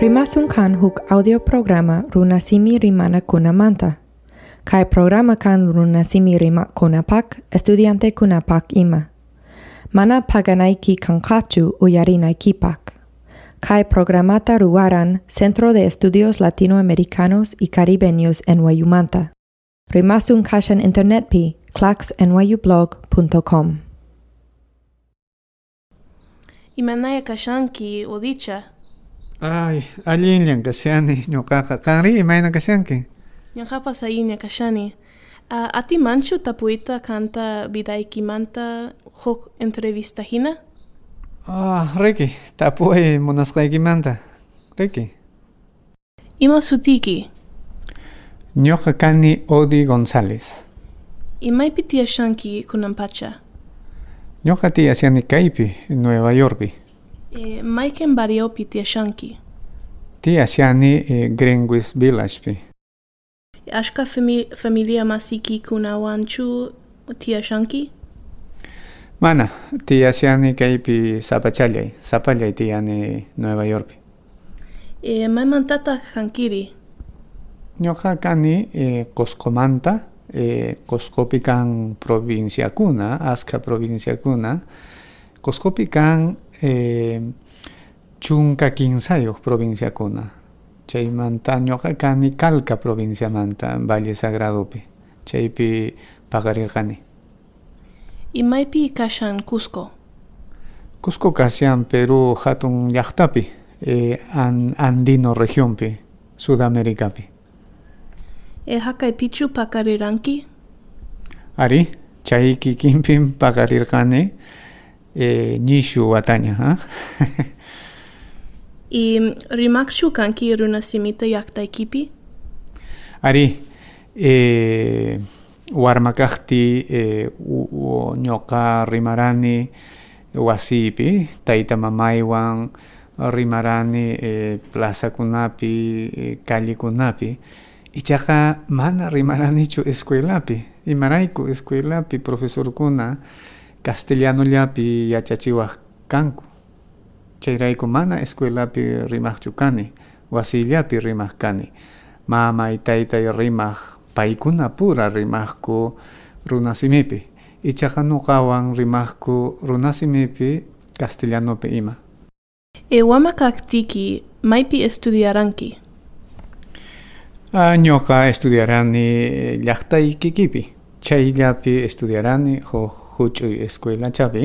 Rimasun kan huk audio programa runasimi rimana kunamanta. Kai programa kan runasimi rima kunapak, estudiante kunapak ima. Mana paganaiki kankachu uyarinaikipak. Kai programata ruaran Centro de Estudios Latinoamericanos y Caribeños en Wayumanta. Rimasun kashan internet pi claxnyublog.com. Imanaya kashanki odicha. Ay, allinllan kashani ñuqaqa qanri imayna kashanki Ñanqapas ayña kashani. Uh, ati manchu tapuita kanta vidaykimanta huk entrevista hina? Ah, Ricky, tapuy munasqaykimanta Ricky Ima sutiki? ñuqa kani Odi González Imaypi tiyashanki kunampacha? ñuqa tiyasiyani kaypi Nueva Yorkpi Maiken bariopi tia shanki. Tia shani gringuis bilaspi. Ashka familia masiki kunawanchu tia shanki? Mana, tia shani kaipi sapachallai, sapallai tia ni Nueva York. E mai mantata hankiri. Nyoha kani e, koskomanta, e, koskopikan provinciakuna, aska provinciakuna, kuna kan eh, chunka kinsayuq provinciakuna chaymanta ñuqa kani Calca provinciamanta Valle Sagradopi chaypi paqarirqani Imaypi kashan Cusco? Cusco kasyan Perú hatun llaqtapi eh, an, Andino regionpi Sudamericapi E hakaypichu pakariranki? Ari, chay kikinpin paqarirqani eh, nishu wataña, ha? Y rimakchu kanki runasimita llaqtaykipi? Ari, eh, warmakaqti eh, ñuqa rimarani wasipi, tayta mamaywan rimarani eh, plazakunapi, eh, callekunapi, ichaqa mana rimaranichu escuelapi, imarayku escuelapi profesorkuna castellanollapi yachachiwaq kanku. chayrayku mana escuelapi rimaqchu kani wasillapi rimaq kani mamay taytay rimaq paykuna pura rimaqku runasimipi ichaqa nuqawan rimaqku runasimipi castellanopi ima E wamakaktiki maypi estudiaranki? Ñuqa estudiarani llaqtaykikipi chayllapi estudiarani huk huch'uy escuelachapi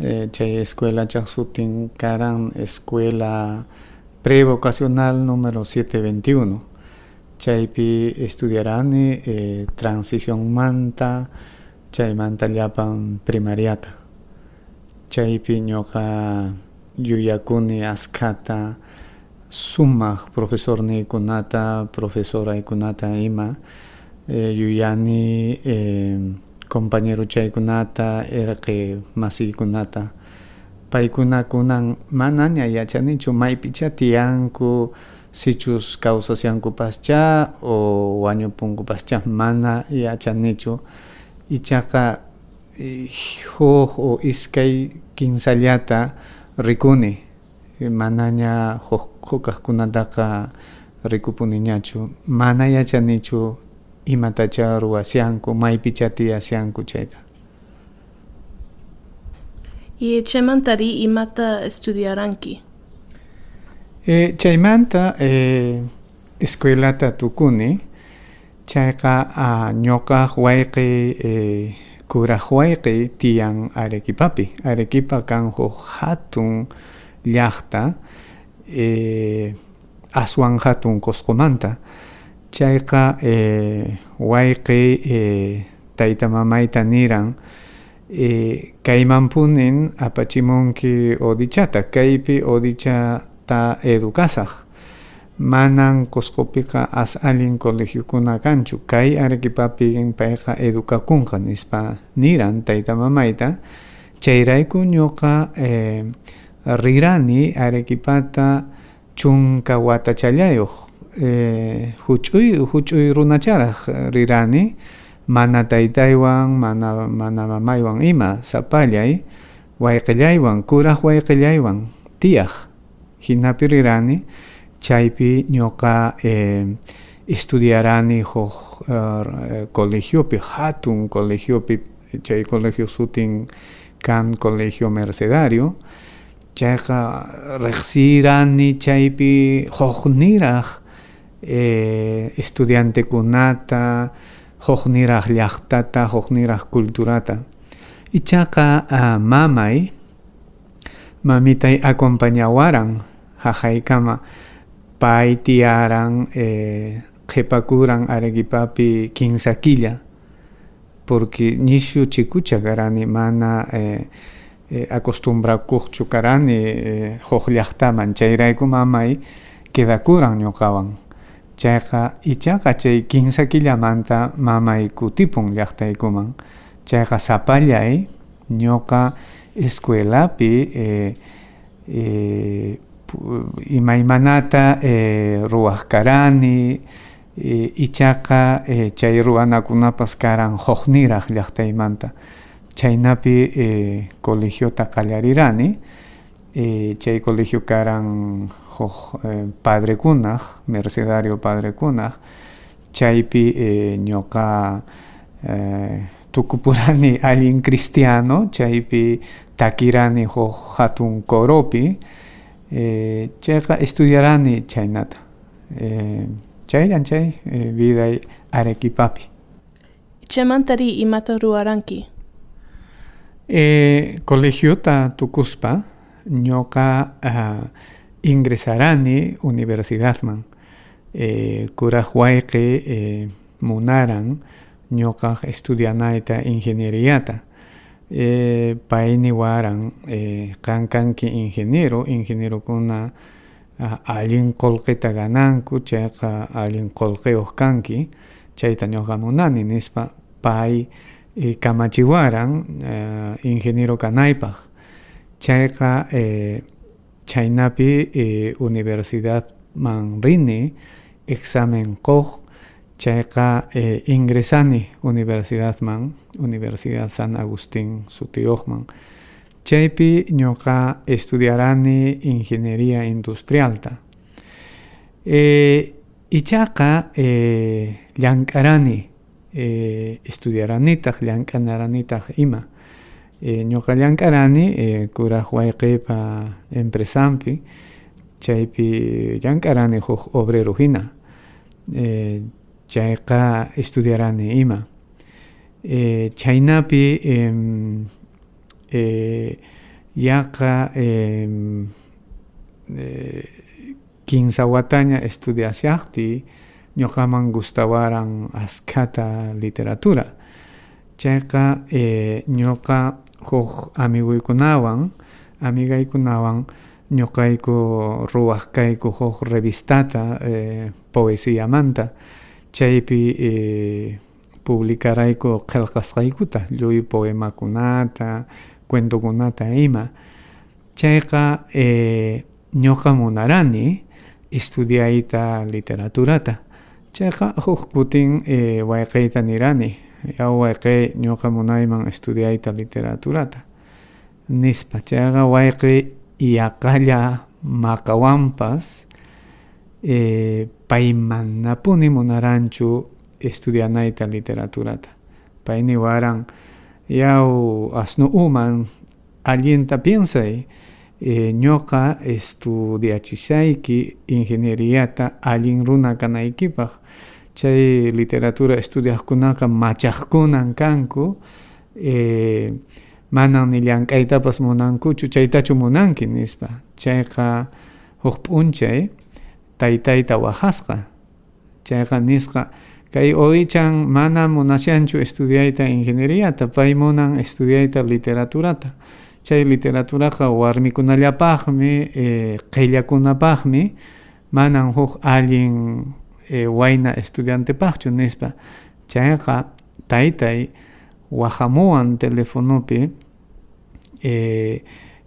eh, chay escuelachaq sutin karan escuela prevocacional número 721 chaypi estudiarani eh, transición manta chaymanta llapan primariata. Chaypi ñuqa yuyakuni askata sumaq profesorniykunata profesoraykunata ima eh, yuyani eh, compañero chaykunata irqi masiykunata paykuna kunan manaña yachanichu maypicha tiyanku sichus kawsasyankupascha o wañupunkupascha mana yachanichu. Ichaqa eh, huk o iskay kinsallata rikuni. Manaña huk hukaqkunataqa rikupuniñachu. Mana yachanichu imatacha ruwasyanku maypicha tiyasyanku chayta Y chaymantari imata estudiaranki? e, chaymanta e, escuelata tukuni chayqa a ñuqaq wayqi e, kuraq wayqi tiyan Arequipapi. Arequipa kan huk hatun llaqta e, aswan hatun Cuscomanta chayqa e, wayqi e, tayta mamayta niran e, kaymanpunin apachimunki odichata kaypi odichata educasaq manan Cuscopiqa as allin colegiokuna kanchu kay Arequipapi payqa educakunqa nispa niran tayta mamayta chayrayku ñuqa eh, rirani Arequipata chunka watachallayuq eh, huch'uy huch'uy runacharaq rirani mana taytaywan mana mana mamaywan ima sapallay wayqillaywan kuraq wayqillaywan tiyaq hinapi rirani chaypi ñuqa eh, estudiarani huk uh, colegiopi hatun colegiopi chay colegio sutin kan colegio mercedario chayqa riqsirani chaypi huk niraq eh, estudiante kunata huk niraq llaqtata huk niraq culturata ichaqa uh, mamay mamitay acompañawaran hahaykama pay tiyaran eh, qhipakuran Arequipapi quilla porque nishu chikucha karani mana eh, eh, acostumbrakuqchu karani eh, huk llaqtaman chayrayku mamay quedakuran ñuqawan chayqa ichaqa chay quinsa killamanta mamay kutipun llaqtaykuman chayqa sapallay ñuqa escuelapi eh, eh, imaymanata eh, ruwaq karani eh, ichaqa eh, chay ruwanakunapas karan hukniraq llaqtaymanta. Chaynapi eh, colegiota qallarirani eh, chay colegio karan eh, padrekunaq mercedario padrekunaq chaypi eh, ñuqa eh, tukupurani allin cristiano chaypi takirani huk hatun koropi eh, chayqa estudiarani chaynata eh, chayran chay eh, viday Arequipapi. Chaymantari imata ruwaranki eh, colegiota tukuspa ñuqa uh, ingresarani universidadman eh, kuraq wayqi eh, munaran ñuqa estudianayta ingenieriata eh, waran eh, qankanki ingeniero ingeniero gananku kanki chayta munani nispa eh, kamachiwaran ingeniero kanaypaq chayqa eh, chaynapi eh, universidad man rini examen qoq chayqa eh, ingresani universidadman Universidad San Agustín sutiyuqman chaypi ñuqa estudiarani ingeniería industrialta. Eh, ichaqa eh, llank'arani eh, estudiaranitaq llank'anaranitaq ima eh, ñuqa llank'arani eh, kuraq wayqipa empresampi chaypi llank'arani huk obrero hina. Eh, chayqa estudiarani ima. Eh, chaynapi eh, eh, yaqa eh, eh, quinsa wataña estudiashaqti ñuqaman gustawaran askata literatura. Chayqa eh, huk amiguykunawan amigaykunawan ñuqayku ruwaq kayku huk revistata eh, poesiyamanta chaypi eh, publicarayku qillqasqaykuta lluy poemakunata cuentokunata ima. Chayqa eh, ñuqa munarani estudiayta literaturata. Chayqa huk kutin eh, nirani yaw wayqiy ñuqa munayman estudiayta literaturata. Nispa chayqa wayqiy yaqalla maqawanpas eh, paymanapuni munaranchu estudianayta literaturata. Payni waran yaw asnu uman allinta piensay eh, ñuqa estudiachishayki ingenieriata allin runa kanaykipaq chay literatura estudiaqkunaqa machaqkunan kanku eh, manan ni llank'aytapas munankuchu chaytachu munanki nispa. Chayqa huk p'unchay taytayta wahasqa chayqa nisqa kay oichan mana munashanchu estudiayta ingenieriata pay munan estudiayta literaturata. Chay literaturaqa warmikunallapaqmi eh, qhillakunapaqmi manan huk allin eh, wayna estudiantepaqchu nispa chayqa taytay wahamuwan telefonopi eh,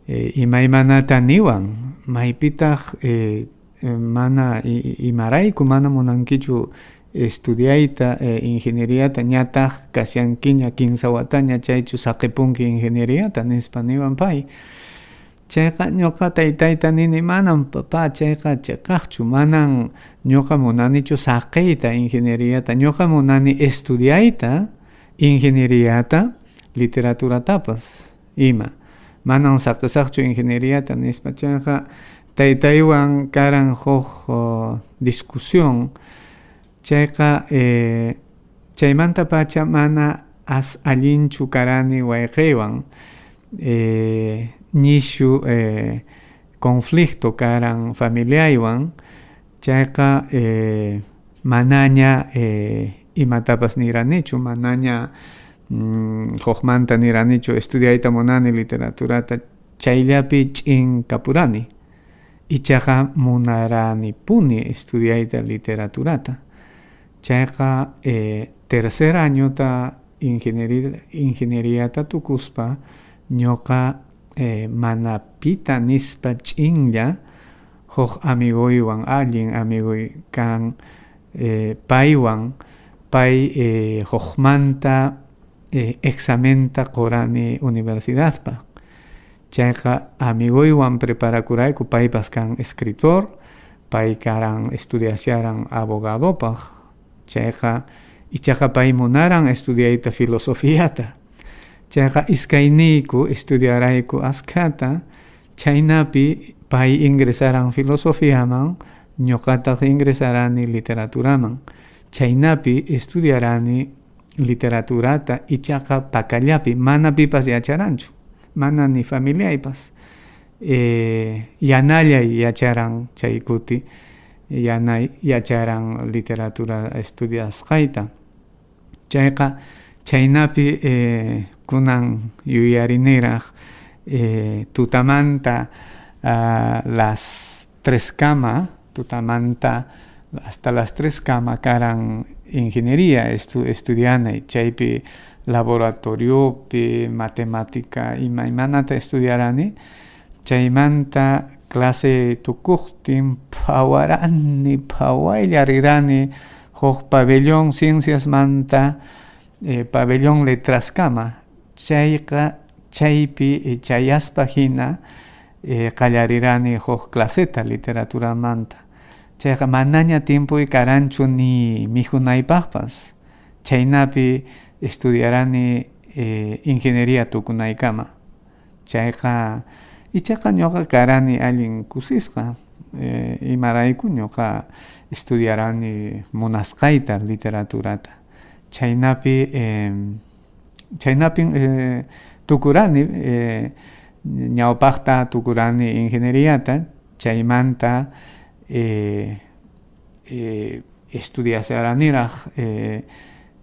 eh, imaymanata niwan maypitaq eh, mana imarayku mana munankichu estudiayta eh, ingenieriata ñataq kasyankiña kinsa wataña chaychu saqipunki ingenieriata nispa niwan pay chayqa ñuqa taytayta nini manan papa chayqa chayqaqchu manan ñuqa munanichu saqiyta ingenieriyata ñuqa munani estudiayta ingenieriyata literaturatapas ima. Manan saqisaqchu ingenieriyata nispa chayqa taytaywan karan huk discusión chayqa eh, chaymanta pacha mana as allinchu karani wayqiywan eh, nishu eh, conflicto karan familiaywan chayqa eh, manaña eh, imatapas niranichu manaña mm, hukmanta niranichu estudiayta munani literaturata chayllapi ch'in kapurani. Ichaqa munarani estudiayta literaturata. Chayqa eh, tercer añota ingeniería ingenieriata tukuspa ñuqa eh, mana pita nispa ch'inlla huk amigoywan allin amigoy kan eh, paywan pay eh, hukmanta eh, examenta qurani universidadpa. Chayqa amigoywan preparakurayku paypas kan escritor pay karan estudiasyaran abogadopaq chayqa ichaqa pay munaran estudiayta filosofiata chayqa iskayniyku estudiarayku askata chaynapi pay ingresaran filosofiaman ñuqataq ingresarani literaturaman chaynapi estudiarani literaturata ichaqa pakallapi. Mana pipas yacharanchu? Mana ni familiaypas eh, yanallay yacharan chay kuti. Yanay yacharan literatura estudiasqayta chayqa chaynapi eh, kunan yuyariniraq eh, tutamanta uh, las tres cama tutamanta hasta las tres cama karan ingeniería estu estudianay chaypi laboratoriopi matemática ima imanata estudiarani chaymanta clase tukuqtin phawarani phawayllarirani huk pabellón ciencias manta eh, pabellón letras kama chayqa chaypi eh, chayaspa hina eh, qallarirani huk claseta literatura manta. Chayqa manaña tiempo karanchu ni mijunaypaqpas. Chaynapi estudiarani eh, ingeniería tukunaykama chayqa ichaqa ñuqa karani allin kusisqa eh, imarayku ñuqa estudiarani munasqayta literaturata chaynapi eh, chaynapi eh, tukurani eh, tukurani ingenieriata chaymanta eh, eh, estudiasaraniraq eh,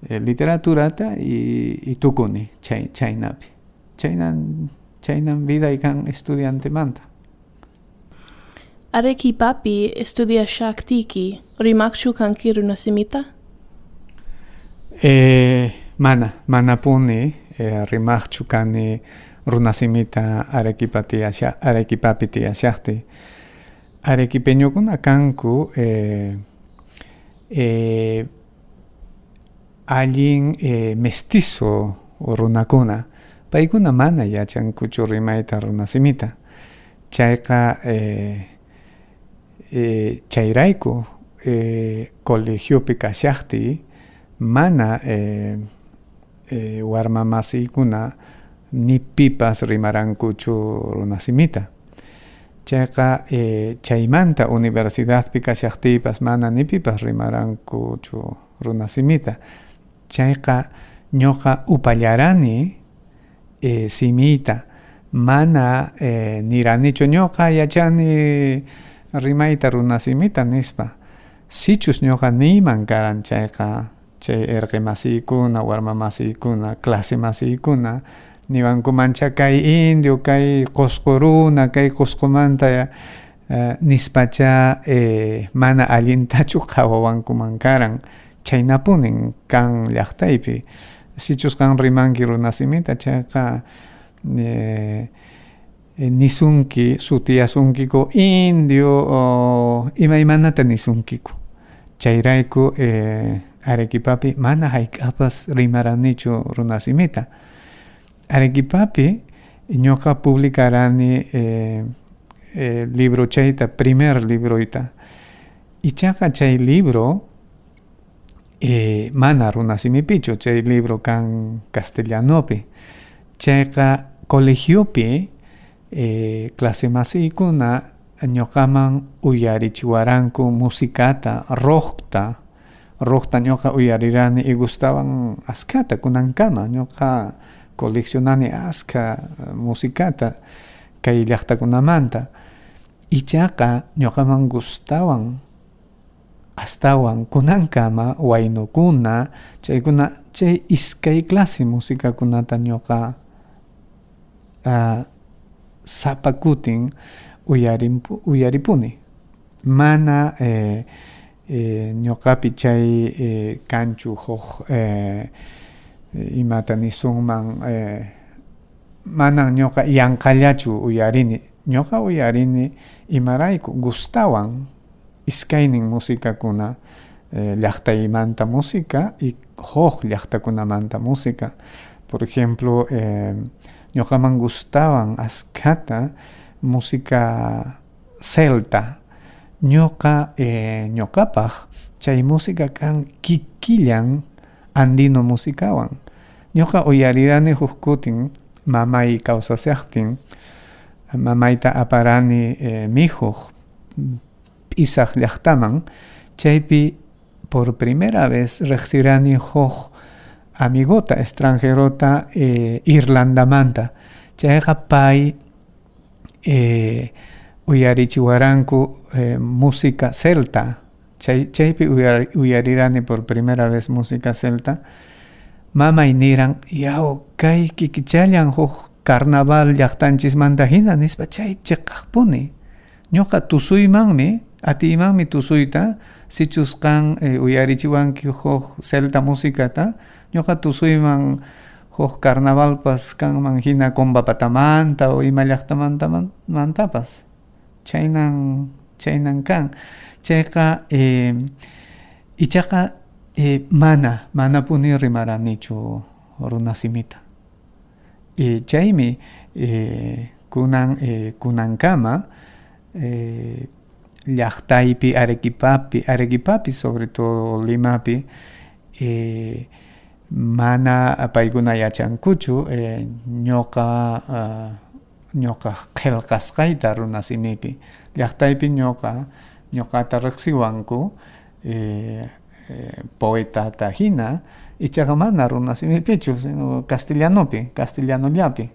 eh, literaturata y, y tukuni chay, chaynapi chaynan chaynan vida ikan estudiante manta Arequipapi estudia shaktiki rimakchu kanki runasimita? Eh, mana mana puni eh, rimakchu kani runasimita Arequipati asha, Arequipapi ti ashakti Arequipeñokuna kanku eh, eh, allin eh, mestizo runakuna paykuna mana yachankuchu rimayta runasimita chayqa eh, eh, chayrayku eh, colegiopi kashaqti mana eh, eh, warma masiykuna ni pipas rimarankuchu runasimita chayqa eh, chaymanta universidadpi kashaqtipas mana ni pipas rimarankuchu runasimita chayqa ñuqa upallarani eh, simita mana eh, niranichu ñuqa yachani rimayta runasimita nispa. Sichus ñuqa niman karan chayqa chay erqe masiykuna warma masiykuna clase masiykuna niwankumancha kay indio kay qusquruna kay qusqumanta uh, nispacha eh, mana allintachu qawawankuman karan chaynapunin kan llaqtaypi. Sichus kan rimanki runasimita chayqa eh, nisunki sutiyasunkiku indio o imaymanata nisunkiku chayrayku eh, Arequipapi mana hayk'apas rimaranichu runasimita. Arequipapi ñoqa publicarani eh, eh, libro chayta primer libro ita ichaqa chay libro eh, mana runasimipichu chay libro kan castellanopi. Chayqa colegiopi eh, clase masiykuna ñuqaman uyarichiwaranku musikata rockta rockta ñuqa uyarirani y gustaban askata kunankama. Ñuqa coleccionani aska musikata kay llaqtakunamanta. Ichaqa ñuqaman gustawan astawan kunankama waynukuna chaykuna chay iskay clase musikakunata ñuqa uh, sapakutin uyarimpu, uyaripuni. Mana eh, eh, ñuqapi chay eh, kanchu huk eh, imata nisunman eh, manan ñuqa yanqallachu uyarini. Ñuqa uyarini imarayku gustawan iskaynin musikakuna eh, llaqtaymanta música y huk llaqtakunamanta música. Por ejemplo eh, ñuqaman gustaban askata música celta ñuqa eh, ñuqapaq chay música kan kikillan andino musicawan. Ñuqa uyarirani huk kutin mamay kawsasaqtin mamayta aparani eh, mihuq p'isaq llaqtaman chaypi por primera vez riqsirani huk amigota extranjerota eh, irlandamanta. Chayqa pay eh, uyarichiwaranku eh, música celta. Chay, chaypi uyar, uyarirani por primera vez música celta. Mamay niran yaw kay kikichallan huk carnaval llaqtanchismanta hina nispa chay chiqaqpuni ñuqa tusuymanmi atiymanmi tusuyta sichusqan eh, uyarichiwanki huk celta musicata ñuqa tusuyman huk carnavalpas kanman hina Combapatamanta o ima llaqtamantamantapas chaynan chaynan kan. Chayqa eh, ichaqa eh, mana mana puni rimaranichu runasimita eh, chaymi eh, kunan eh, kunankama eh, llaqtaypi Arequipapi Arequipapi sobre todo Limapi eh, mana paykuna yachankuchu eh, ñuqa uh, ñuqa qillqasqayta runasimipi llaqtaypi ñuqa ñuqata riqsiwanku eh, eh, poetata hina ichaqa mana runasimipichu sino castellanopi castellanollapi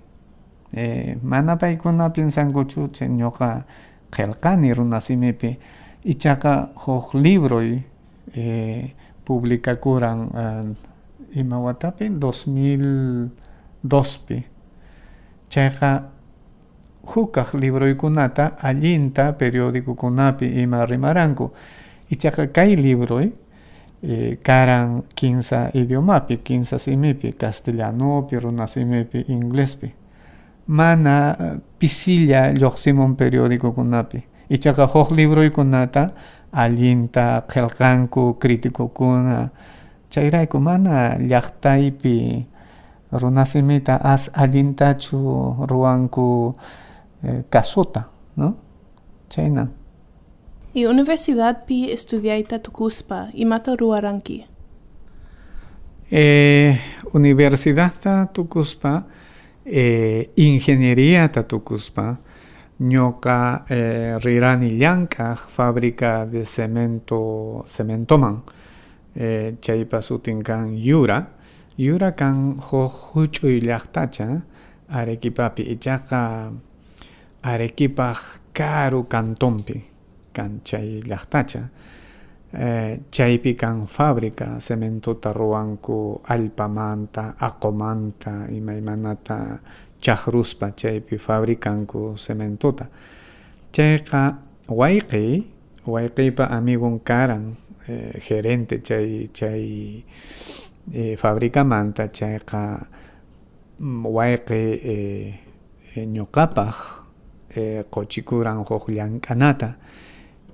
eh, mana paykuna pensankuchu chay ñuqa qillqani runasimipi. Ichaqa huk libroy eh, publicakuran uh, ima watapi 2002pi chayqa hukaq libruykunata allinta periódicokunapi ima rimaranku ichaqa kay libroy eh, karan kinsa idiomapi kinsa simipi castellanopi runa simipi inglespi. Mana pisilla lluqsimun periódicokunapi ichaqa huk libruykunata allinta qillqanku criticokuna chayrayku mana llaqtaypi runasimita as allintachu ruwanku eh, kasuta no chayna. Y universidad pi estudiaita tukuspa imata ruwaranki. Eh, universidad ta tukuspa eh, ingeniería ta tukuspa ñoqa eh, rirani llank'aq fábrica de cemento cementoman eh, chaypa sutin kan yura yura kan huk huch'uy llaqtacha Arequipapi ichaqa Arequipaq karu cantonpi kan chay llaqtacha eh, chaypi kan fábrica cementota ruwanku allpamanta aqumanta imaymanata chaqruspa chaypi fabricanku cementota chayqa wayqiy wayqiypa amigun karan eh, gerente chay chay eh, fabricamanta chayqa wayqi eh, eh, qochikuran huk llank'anata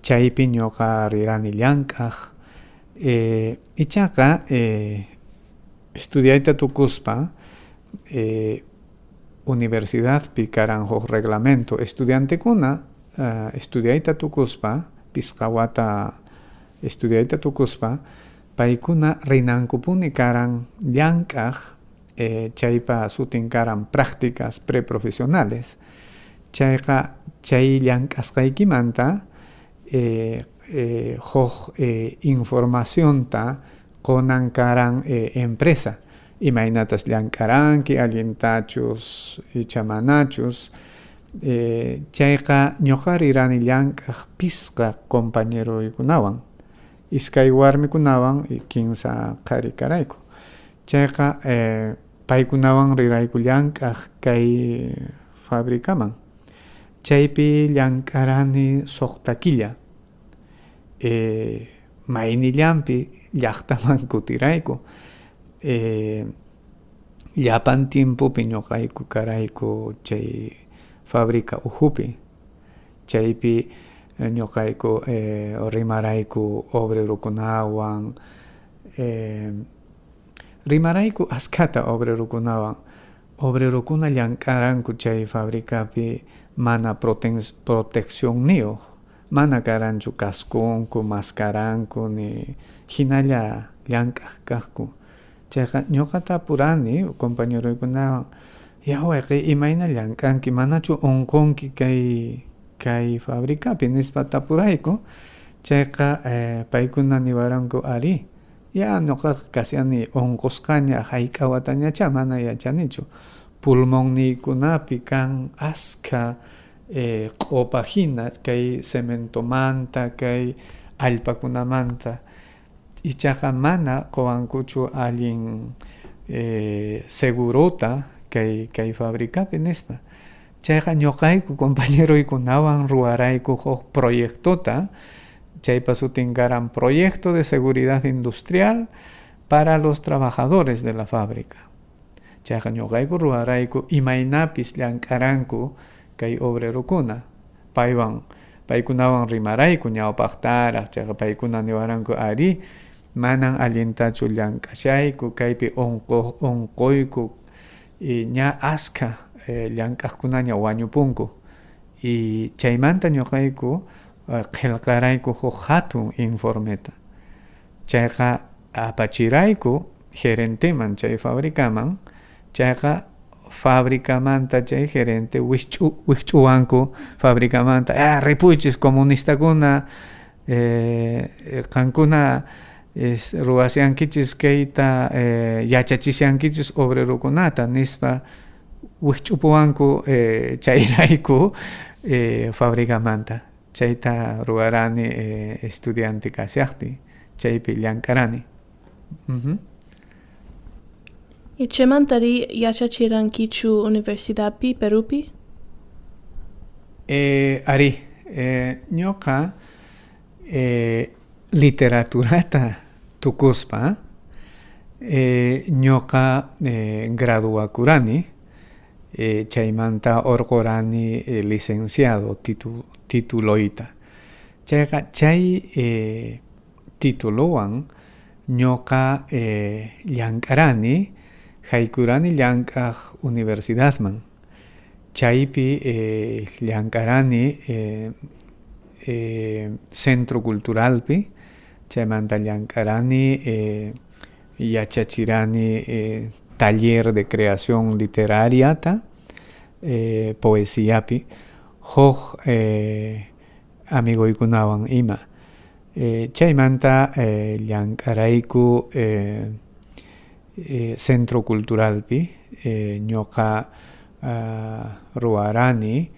chaypi ñuqa rirani llank'aq eh, ichaqa eh, estudiayta tukuspa eh, universidad pi karan huk reglamento estudiante kuna uh, estudiaita tukuspa pisqawata estudiaita tukuspa paikuna rinankupuni karan llank'aj eh, chaypa sutin karan prácticas preprofesionales. Chayqa chay llank'asqaykimanta eh, eh, huk eh, informacionta qonan karan eh, empresa. Imaynatas llank'aranki allintachus ichamanachus eh, chayqa ñuqa rirani llank'aj pisqa compañeroykunawan iskay warmikunawan kinsa qhari karayku. Chayqa eh, paykunawan rirayku llank'aj kay fabricaman chaypi llank'arani suqta killa eh, maynillanpi llaqtaman kutirayku. Eh, llapan tiempopi ñuqayku karayku chay fábrica ujupi. Chaypi ñuqayku eh, rimarayku obrerukunawan eh, rimarayku askata obrerukunawan obrerukuna llank'aranku chay fabricapi mana protección niyuq mana karanchu kaskunku mascaranku ni hinalla llank'aj kaqku chayqa ñuqata apurani compañeroykunawan yawayqa imayna llank'anki manachu unqunki kay kay fabricapi nispa tapurayku chayqa eh, paykuna niwaranku ari. Ya ñuqaqa kasiani unqusqaña hayk'awatañacha mana yachanichu pulmon niykunapi kan aska eh, q'upa hina kay cementomanta kay allpakunamanta ichaqa mana qowankuchu allin eh, segurota kay kay fabricapi nispa chayqa ñuqayku compañeroykunawan ruwarayku huk proyectota chaypa sutin karan proyecto de seguridad industrial para los trabajadores de la fábrica. Chayqa ñuqayku ruwarayku imaynapis llank'aranku kay obrerukuna paywan paykunawan rimarayku ñawpaqtaraq chayqa paykuna niwaranku ari manan allintachu llank'ashayku kaypi unqu unquyku y ña aska eh, llank'aqkunaña wañupunku. Y chaymanta ñuqayku uh, qillqarayku huk hatun informeta. Chayqa apachirayku gerenteman chay fabricaman chayqa fabricamanta chay gerente wikch'u wikch'uwanku fabricamanta ah ripuychis comunistakuna eh, qankuna es ruwasyankichis kayta eh, yachachisyankichis obrerukunata nispa wikch'upuwanku eh, chayrayku eh, fabricamanta chayta ruwarani eh, estudiante kashaqti chaypi llank'arani uh -huh. ¿Y chemantari yachachirankichu universidadpi Perupi? Eh, ari, eh, ñuqa eh, literaturata tukuspa eh, ñuqa eh, graduakurani eh, chaymanta orqurani eh, licenciado titu, tituloita chay eh, titulowan ñuqa eh, llank'arani haykurani llank'aj universidadman. Chaypi eh, eh, eh, centro culturalpi. Chaymanta llank'arani eh, yachachirani eh, taller de creación literariata eh, poesiapi huk eh, amigoykunawan ima. Eh, chaymanta eh, eh, eh, centro culturalpi eh, ñuqa uh, ruwarani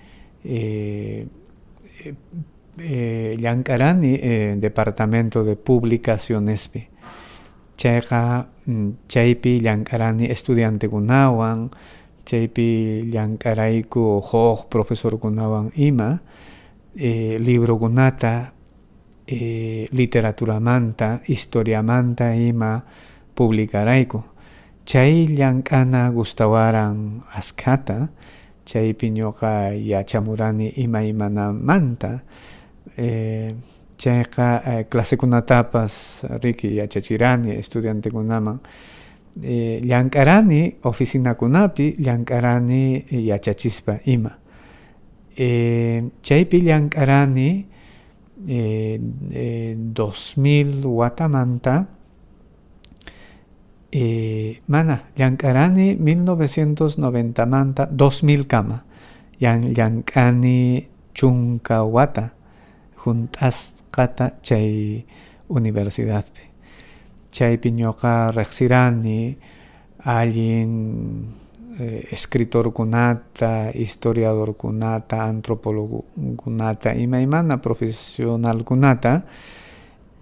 eh, eh, eh, departamento de publicacionespi chayqa chaypi llank'arani estudiantekunawan chaypi llank'arayku huk profesorkunawan ima eh, librokunata eh, literaturamanta historiamanta ima publicarayku chay llank'ana gustawaran askata chaypi ñuqa yachamurani ima imanamanta eh, chayqa eh, clasekunatapas riki yachachirani estudiantekunaman eh, llank'arani oficinakunapi llank'arani yachachispa ima. Eh, chaypi llank'arani eh, eh, 2000 watamanta eh, mana llank'arani 1990 manta 2000 kama. Yan llank'ani chunka wata junt'asqata chay universidadpi chaypi ñuqa riqsirani allin eh, escritorkunata historiadorkunata antropologkunata imaymana profesionalkunata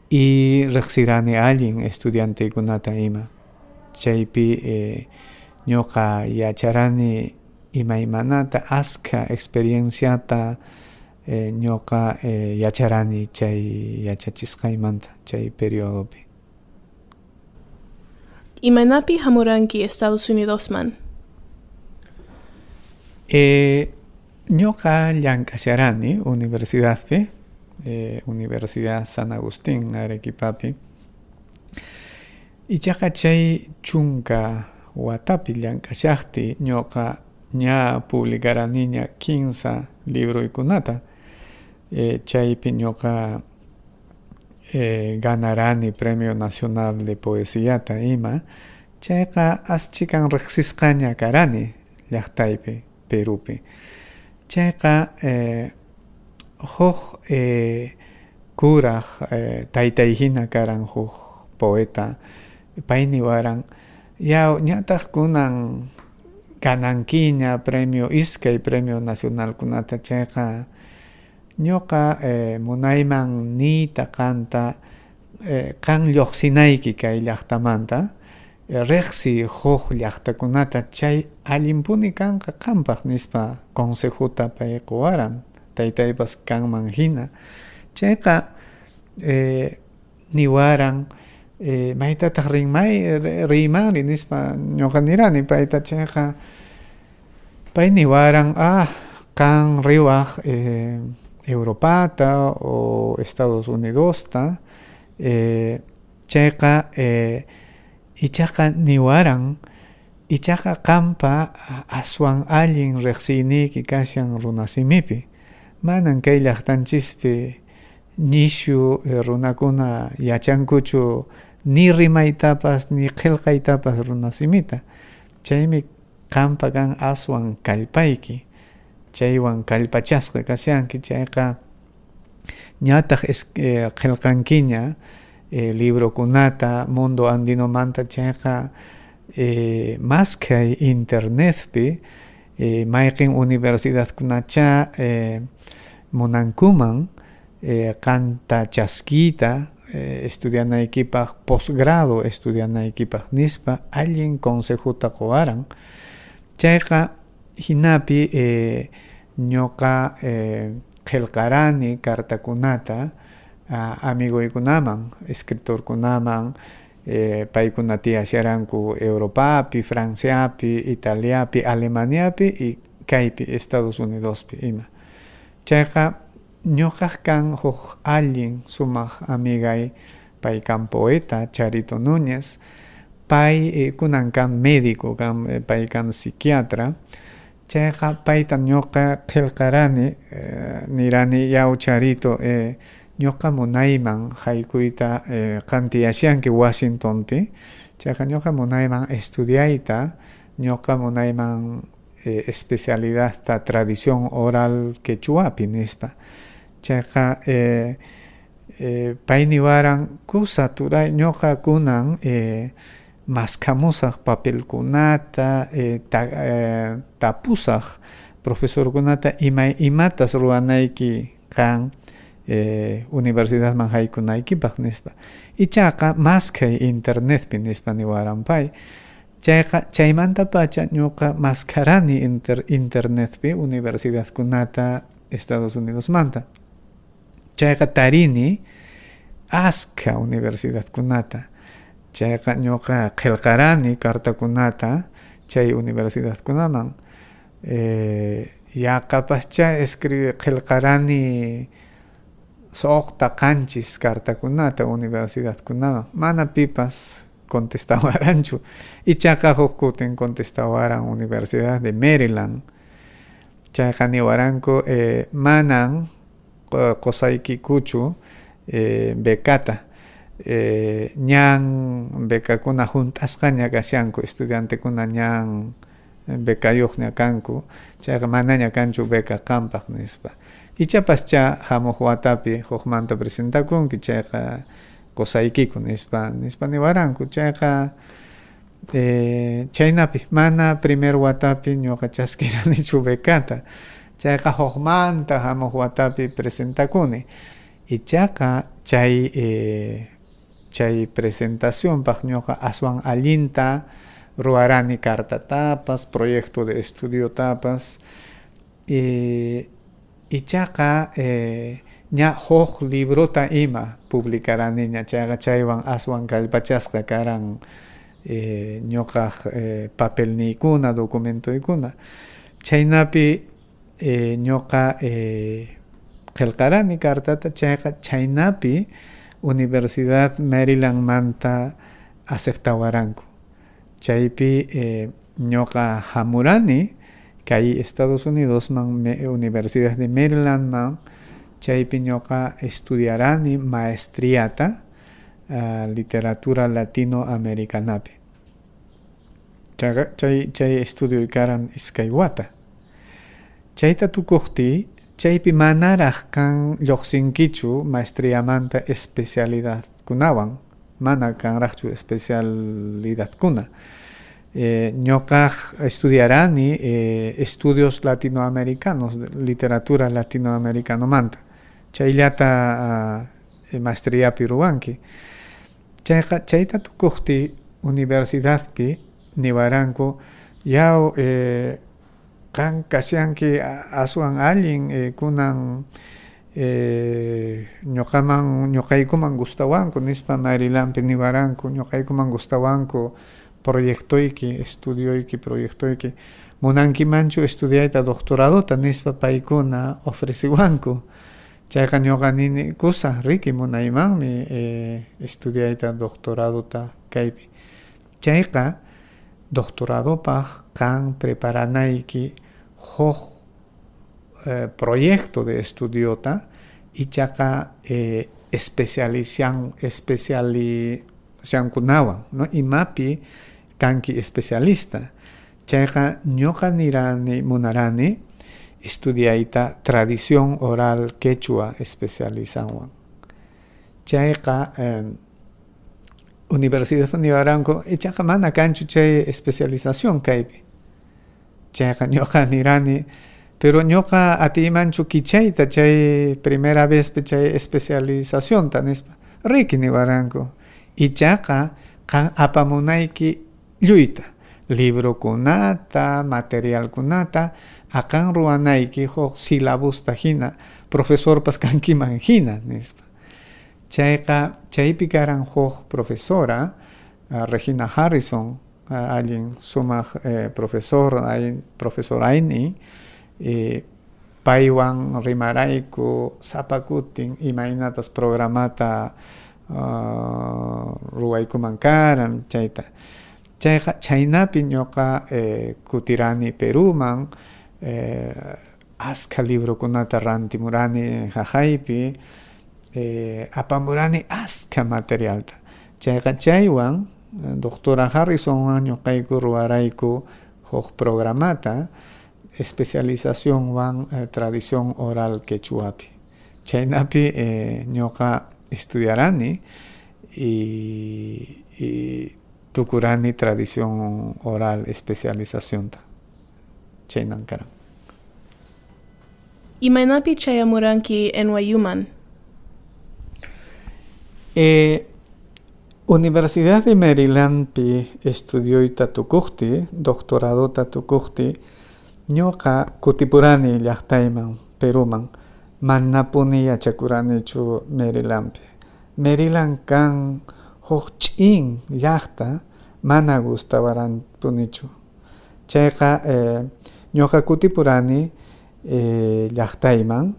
y riqsirani allin estudiantekunata ima. Chaypi eh, ñuqa yacharani imaymanata aska experienciata eh, ñuqa eh, yacharani chay yachachisqaymanta chay periodopi Imanapi hamuranki Estados Unidos man. Eh, ñuqa llank'asharani universidadpi eh, Universidad San Agustín Arequipapi. Ichaqa chay chunka watapi llank'ashaqti ñuqa ña publicaraniña 15 libruykunata eh, chaypi ñuqa eh, Premio Nacional de Poesiyata ima chayqa aschikan riqsisqaña karani llaqtaypi Perupi. Chayqa eh, eh, kuraq eh, karan huk poeta payni waran. Yaw ñataq kunan ganankiña premio iskay premio nacional kunata chayqa ñuqa eh, munayman niyta kanta eh, kan lluqsinayki kay llaqtamanta eh, llaqtakunata chay allimpuni kanqa nispa consejuta pay quwaran taytaypas kanman hina chayqa eh, niwaran eh, maytataq rinmay nispa ñuqa nirani payta chayqa niwaran ah kan riwaq eh, Europata o Estados Unidosta eh, chayqa eh, niwaran ichaqa qampa aswan allin riqsiniki kashan runasimipi. Manan kay llaqtanchispi nishu eh, runakuna yachankuchu ni rimaytapas ni qillqaytapas runasimita. Chaymi qampa kan aswan kallpayki chaywan kallpachasqa kashanki chayqa ñataq eh, qillqankiña eh, mundo andinomanta chayqa eh, mas kay internetpi eh, mayqin universidadkunacha eh, munankuman eh, qanta chaskita eh, estudianaykipaq posgrado estudianaykipaq nispa allin consejuta quwaran chayqa hinapi eh, ñuqa eh, qillqarani cartakunata uh, amiguykunaman escritorkunaman eh, paykuna tiyasharanku Europapi, Franciapi, Italiapi, Alemaniapi y kaypi Estados Unidospi ima. Chayqa ñuqaq kan huk allin sumaq amigay pay kan poeta Charito Núñez pay eh, kunan kan médico kan eh, pay kan psiquiatra chayqa payta ñuqa qillqarani eh, nirani yaw charito eh, ñuqa munayman haykuyta eh, qantiyashanki Washingtonpi. Chayqa ñuqa munayman estudiayta ñuqa munayman especialidadta tradición oral quechuapi nispa. Chayqa eh, eh, pay niwaran kusa turay ñuqa kunan maskamusaq papelkunata eh, ta, eh, tapusaq profesorkunata imay imatas ruwanayki kan eh, universidadman haykunaykipaq nispa ichaqa mas kay internetpi nispa niwaran pay chayqa chaymanta pacha ñuqa maskarani inter, internetpi universidadkunata Estados Unidos manta. Chayqa tarini aska universidadkunata chayqa ñuqa qillqarani cartakunata chay universidadkunaman eh, yaqapascha escribe qillqarani suqta qanchis cartakunata universidadkunaman mana pipas contestawaranchu ichaqa huk kutin contestawaran Universidad de Maryland. Chayqa niwaranku eh, manan qusaykikuchu eh, becata eh, ñan becakuna juntasqaña kashanku estudiantekuna ñan becayuqña kanku chayqa manaña kanchu beca qampaq nispa. Ichapascha hamuq watapi hukmanta presentakunki chayqa qusaykiku nispa nispa niwaranku chayqa eh, chaynapi mana primer watapi ñuqa chaskiranichu becata chayqa hukmanta hamuq watapi presentakuni. Ichaqa chay eh, chay presentacionpaq ñuqa aswan allinta ruarani cartatapas proyecto de estudio tapas eh, ichaqa eh, ña huk librota ima publicarani ña chayqa chaywan aswan kallpachasqa karan eh, ñuqaq eh, papelniykuna documentoykuna chaynapi eh, ñuqa eh, qillqarani cartata chayqa chaynapi Universidad Maryland manta aceptawaranku chaypi eh, hamurani kay Estados Unidos man Universidad de Maryland man chaypi ñuqa estudiarani maestriata uh, literatura latinoamericanapi chay, chay, estudio karan iskay wata chayta tukuqti chaypi manaraq kan lluqsinkichu maestriamanta especialidad kunawan mana kanraqchu especialidad kuna. Eh, estudiarani eh, estudios latinoamericanos literatura latinoamericano manta chayllata uh, maestriapi ruwanki chayqa chayta tukuqti universidadpi niwaranku yaw eh, kan kasyanki aswan allin eh, kunan eh, ñuqaman ñuqaykuman gustawanku nispa Marylandpi niwaranku ñuqaykuman gustawanku proyectoyki estudioyki proyectoyki munankimanchu estudiayta doctoradota nispa paykuna ofreciwanku chayqa ñuqa nini kusa riki munaymanmi eh, estudiayta doctoradota kaypi chayqa doctoradopaq kan preparanayki huk eh, proyecto de estudiota ichaqa eh, especialización especializacionkunawan no imapi kanki especialista. Chayqa ñuqa nirani munarani estudiayta tradición oral quechua especializawan. Chayqa eh, Universidad Nibaranco ichaqa mana kanchu chay especialización kaypi chayqa ñuqa nirani pero ñuqa atimanchu kichayta chay primera vez chay especialización ta nispa riki niwaranku ichaqa kan apamunayki lluyta librokunata materialkunata akan ruwanayki huk silabusta hina profesorpas kankiman hina nispa chayqa chaypi karan huk profesora uh, Regina Harrison uh, allin sumaq eh, profesor allin profesor ayni eh, paywan rimarayku sapakutin imaynatas programata uh, ruwaykuman karan chayta chayqa chaynapi ñuqa eh, kutirani Peruman eh, aska librokunata rantimurani hahaypi eh, apamurani aska materialta. Chayqa chaywan doctora Harrison ñuqayku ruwarayku huk programata especialización wan eh, tradición oral quechuapi. Chaynapi eh, ñuqa estudiarani y, y tukurani tradición oral especialización ta. Chaynan karan Imaynapi chayamuranki NYUman? Eh, Universidad de Maryland pi estudióita tukuqti, doctoradota tukuqti, ñuqa kutipurani llaqtayman, Peruman, manapuni yachakuranichu Marylandpi. Maryland kan huk ch'in llaqta mana gustawaranpunichu. Chayqa eh, ñuqa kutipurani eh, llaqtayman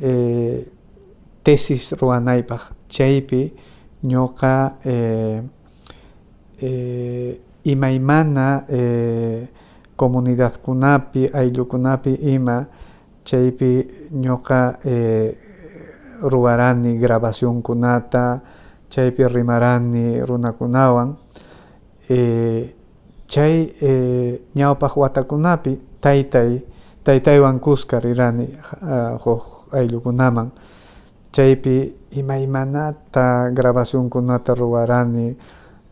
eh, tesis ruwanaypaq chaypi ñuqa eh, eh, imaymana eh, comunidad kunapi ayllukunapi ima chaypi ñuqa eh, ruwarani grabación kunata chaypi rimarani runakunawan chay eh, ñawpaq watakunapi taytay taytaywan kuska rirani uh, huk ayllukunaman. Chaypi imaymanata grabación kunata ruwarani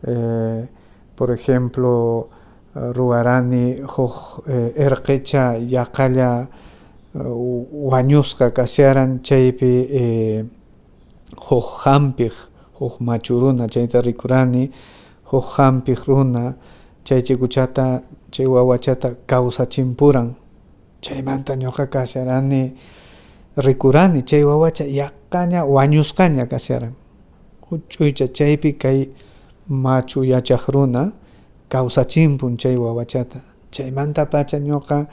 eh, por ejemplo ruwarani huk eh, erqecha yaqalla uh, wañusqa kasharan chaypi eh, huk hampiq huk machuruna chayta rikurani huk hampiq runa chay chikuchata chay wawachata kawsachimpuran chaymanta ñuqa kasharani rikurani chay wawacha yaqqaña wañusqaña kasharan huch'uycha chaypi kay machu yachaq runa kawsachimpun chay wawachata. Chaymanta pacha ñuqa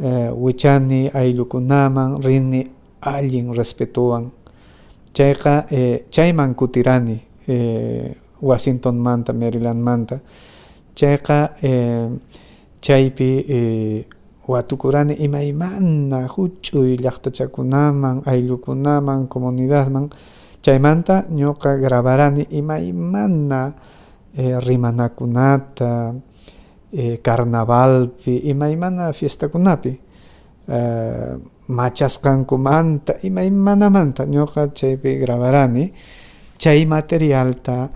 eh, wichani ayllukunaman rini allin respetuwan. Chayqa eh, chayman kutirani eh, Washington manta Maryland manta chayqa eh, chaypi eh, watukurani imaymana huch'uy llaqtachakunaman ayllukunaman comunidadman. Chaymanta ñuqa grabarani imaymana eh, rimanakunata eh, carnavalpi imaymana fiestakunapi. Eh, machasqankumanta imaymanamanta ñuqa chaypi grabarani. Chay materialta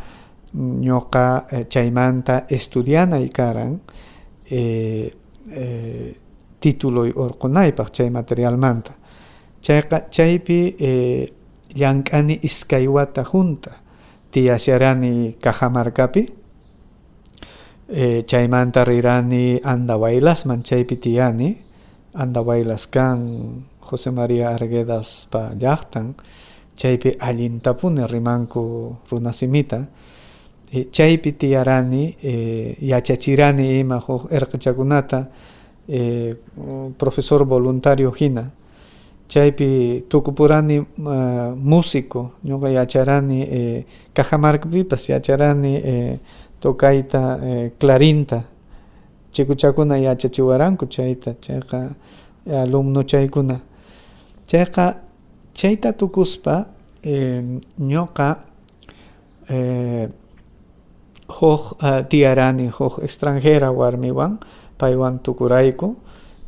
ñuqa eh, chaymanta estudianay karan eh, eh, tituloy urqunaypaq chay materialmanta chayqa chaypi eh, llank'ani iskay wata junta tiyasharani Cajamarcapi eh, chaymanta rirani Andawaylasman chaypi tiyani Andawaylas kan José María Arguedas pa llaqtan chaypi allintapuni rimanku runasimita eh, chaypi tiyarani eh, yachachirani ima huk irqichakunata eh, profesor voluntario hina chaypi tukupurani uh, músico ñuqa yacharani eh, Cajamarcapipas yacharani eh, tokayta eh, clarinta. Chikuchakuna yachachiwaranku chayta chayqa alumno chaykuna chayqa chayta tukuspa eh, ñuqa eh, huk uh, tiyarani huk extranjera warmiwan paywan tukurayku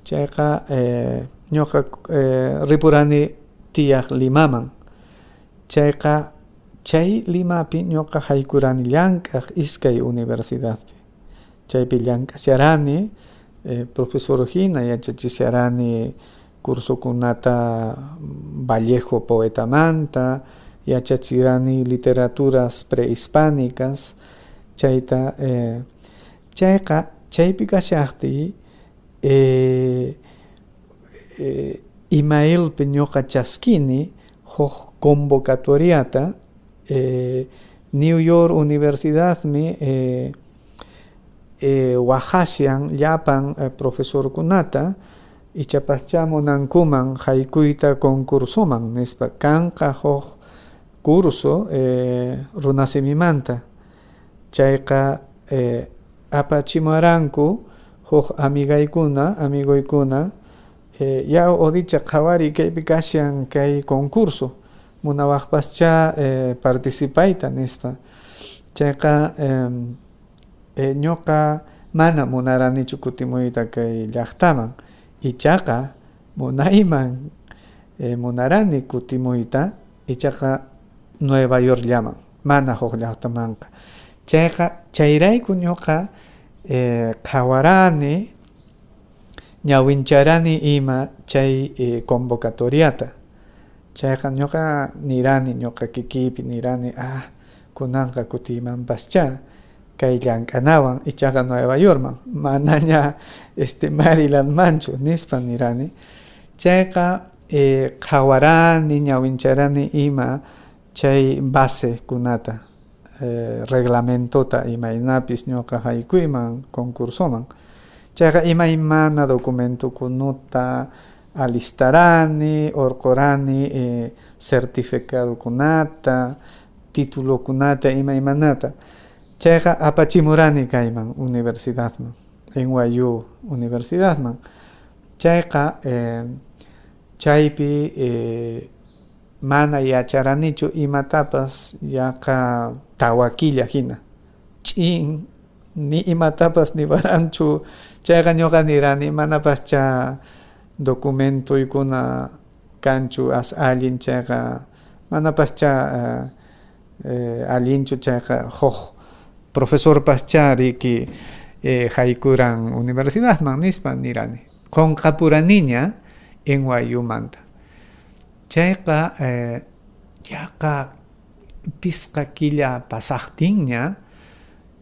chayqa eh, eh, ripurani tiyaq limaman. Chayqa chay limapi ñuqa haykurani llank'aq iskay universidadpi chaypi llank'asharani eh, profesor hina yachachisharani cursokunata Vallejo poetamanta yachachirani literaturas prehispánicas. Chayta eh, chaypi kashaqti eh, eh, imailpi ñuqa chaskini huk convocatoriata eh, New York Universidadmi eh, eh, waqashan llapan eh, profesorkunata ichapascha munankuman haykuyta concursoman nispa kanqa huk curso runasimimanta chayqa eh, apachimaranku huk amigaykuna amigoykuna eh, ya odicha qhawari kaypi kashan kay concurso. Munawaqpascha eh, participayta nispa. Chayqa eh, eh, ñuqa mana munaranichu kutimuyta kay llaqtaman. Ichaqa munayman eh, munarani kutimuyta ichaqa Nueva York llaman mana huk llaqtamanqa ñuqa eh, qhawarani ñawincharani ima chay eh, convocatoriata chayqa ñuqa nirani ñuqa kikipi nirani ah kunanqa kutimanpascha kay llank'anawan ichaqa Nueva Yorkman manaña este Maryland manchu nispa nirani. Chayqa eh, qhawarani ima chay base kunata eh, reglamentota imaynapis ñuqa haykuyman concursoman. Chayqa imaymana documentukunuta alistarani urqurani eh, certificadokunata titulokunata imaymanata chayqa apachimurani kayman universidadman NYU universidadman. Chayqa eh, chaypi eh, mana yacharanichu imatapas yaqa tawakilla hina ch'in ni imatapas niwaranchu chayqa ñuqa nirani manapas cha documentoykuna kanchu as allin chayqa manapas cha uh, eh, allinchu chayqa huk profesorpas cha riki eh, haykuran universidadman nispa nirani qonqapuraniña NYU-manta chayqa eh, yaqa pisqa killa pasaqtinña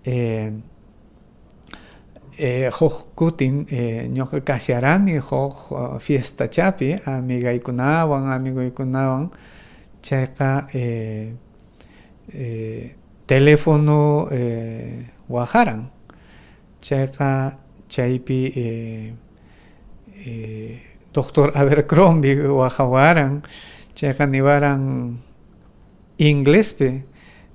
eh, eh, kutin eh, ñuqa kasharani huk uh, fiesta chapi amigaykunawan amiguykunawan chayqa eh, eh, teléfono eh, waharan chayqa chaypi eh, eh, doctor Abercrombie wahawaran chayqa niwaran inglespi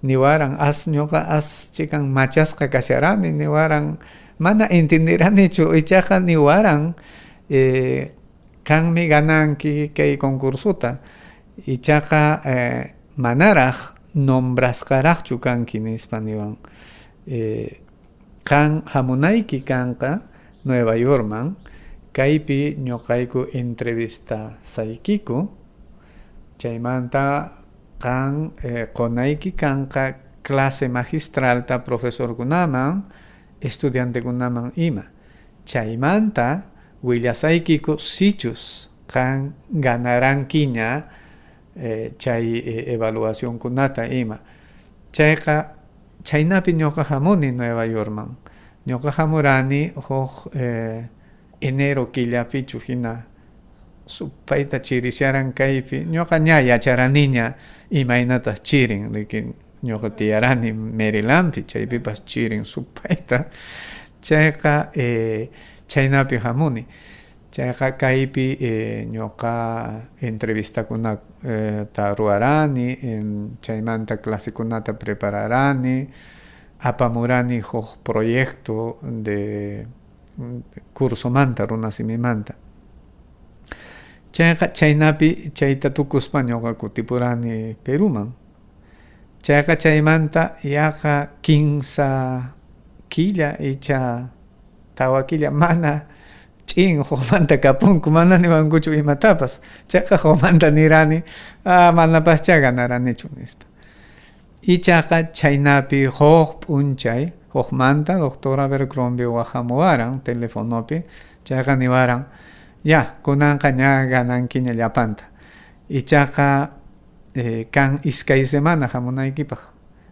niwaran as ñuqa as chikan machasqa kasharani niwaran mana entenderanichu ichaqa niwaran eh, kanmi gananki kay concursuta. Ichaqa eh, manaraq nombrasqaraqchu kanki nispa niwan eh, kan hamunayki kanqa Nueva Yorkman kaypi ñuqayku entrevista saykiku chaymanta kan eh, qonayki kanqa clase magistralta profesorkunaman estudiantekunaman ima. Chaymanta willasaykiku sichus kan ganarankiña eh, chay eh, evaluación kunata ima. Chayqa chaynapi ñuqa hamuni Nueva Yorkman. Ñuqa hamurani huk eh, enero killapichu hina supayta chirisharan kaypi ñuqa ña yacharaniña imaynatas chirin riki ñuqa tiyarani Marylandpi chaypipas chirin supayta chayqa eh, chaynapi hamuni. Chayqa kaypi eh, ñuqa entrevistakunata eh, ruwarani eh, chaymanta clasekunata prepararani apamurani huk proyecto de cursomanta runasimimanta chayqa chaynapi chayta tukuspa ñuqa kutipurani Peruman. Chayqa chaymanta yaqa kinsa killa icha tawa killa mana ch'in huqmanta kapunku mana niwankuchu imatapas. Chayqa huqmanta nirani ah, manapascha ganaranichu nispa. Ichaqa chaynapi huk p'unchay hukmanta doctora Abercrombie wahamuwaran telefonopi chayqa niwaran ya kunanqa ña ganankiña llapanta ichaqa eh, kan iskay semana hamunaykipaq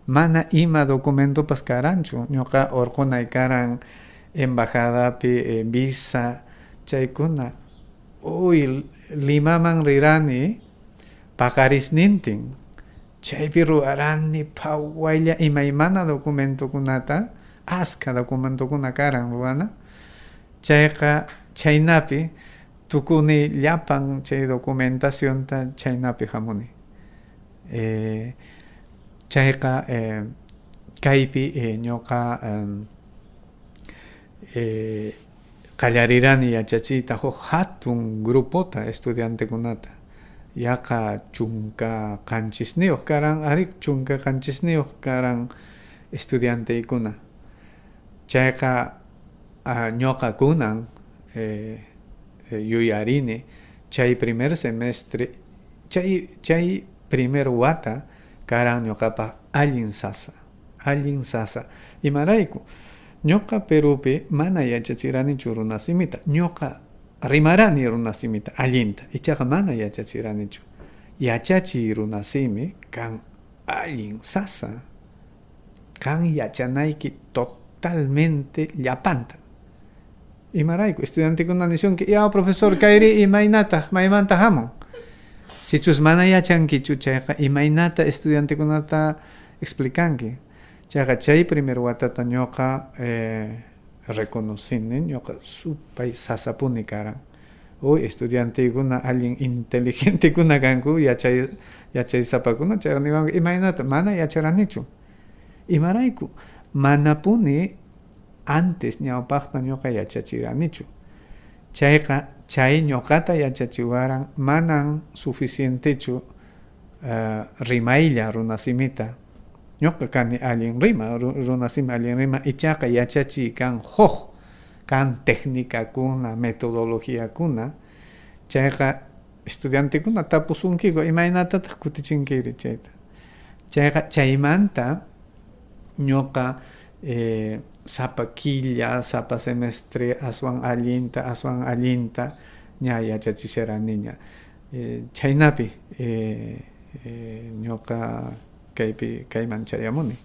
mana ima documentopas karanchu ñuqa urqunay karan embajadapi eh, visa chaykuna. Uy limaman rirani paqarisnintin chaypi ruwarani phawaylla imaymana documentokunata aska documentokuna karan ruwana chayqa chaynapi tukuni llapan chay documentacionta chaynapi hamuni eh, chayqa eh, kaypi eh, ñuqa um, eh, qallarirani yachachiyta huk hatun grupota estudiantekunata yaqa chunka qanchisniyuq karan ari chunka qanchisniyuq karan estudianteykuna chayqa uh, ñuqa kunan eh, yuyarini chay primer semestre chay chay primer wata karan ñuqapa allin sasa allin sasa. Imarayku ñuqa Perupi mana yachachiranichu runasimita ñuqa rimarani runasimita allinta ichaqa mana yachachiranichu yachachiy runasimi kan allin sasa kan yachanayki totalmente llapanta imarayku estudiantekuna nishunki ya profesor kayri imaynataq maymanta hamun sichus mana yachankichu chayqa imaynata estudiantekunata explicanki chayqa chay primer watata ñuqa eh, reconocini ñuqa supay sasapuni karan uy estudiantekuna allin inteligentekuna kanku yachay yachaysapakuna chayqa niwanku imaynata mana yacharanichu imarayku manapuni antes ñawpaqta ñuqa yachachiranichu. Chayqa chay ñuqata yachachiwaran manan suficientechu uh, rimaylla runasimita. Ñuqa kani allin rima runasimi allin rima ichaqa yachachi kan huk kan técnicakuna metodologiakuna. Chayqa estudiantekuna tapusunkiku imaynatataq kutichinkiri chayta. Chayqa chaymanta ñuqa eh, sapa quilla sapa semestre aswan allinta aswan allinta ña yachachisharaniña eh, chaynapi eh, eh, ñuqa kaypi kayman chayamuni.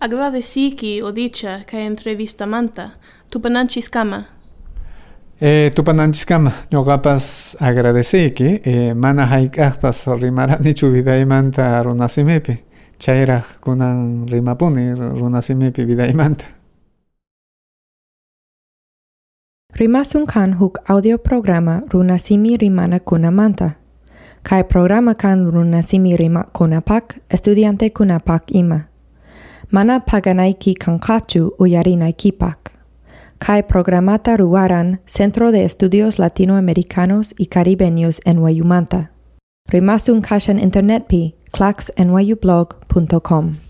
Agradeciki odicha kay entrevistamanta tupananchis kama. Eh, tupananchiskama ñuqapas agradeciki eh, mana hayk'aqpas rimaranichu vidaymanta runasimipi chayraq kunan rimapuni runasimipi vidaymanta Rimasun kan huk audio programa runasimi rimana kunamanta. Kai programa kan runasimi rima kunapak estudiante kunapak ima. Mana paganaiki kankachu uyarinaikipak. Kai programata ruaran Centro de Estudios Latinoamericanos y Caribeños en Wayumanta. Rimasun kashan internet pi claxnyublog.com.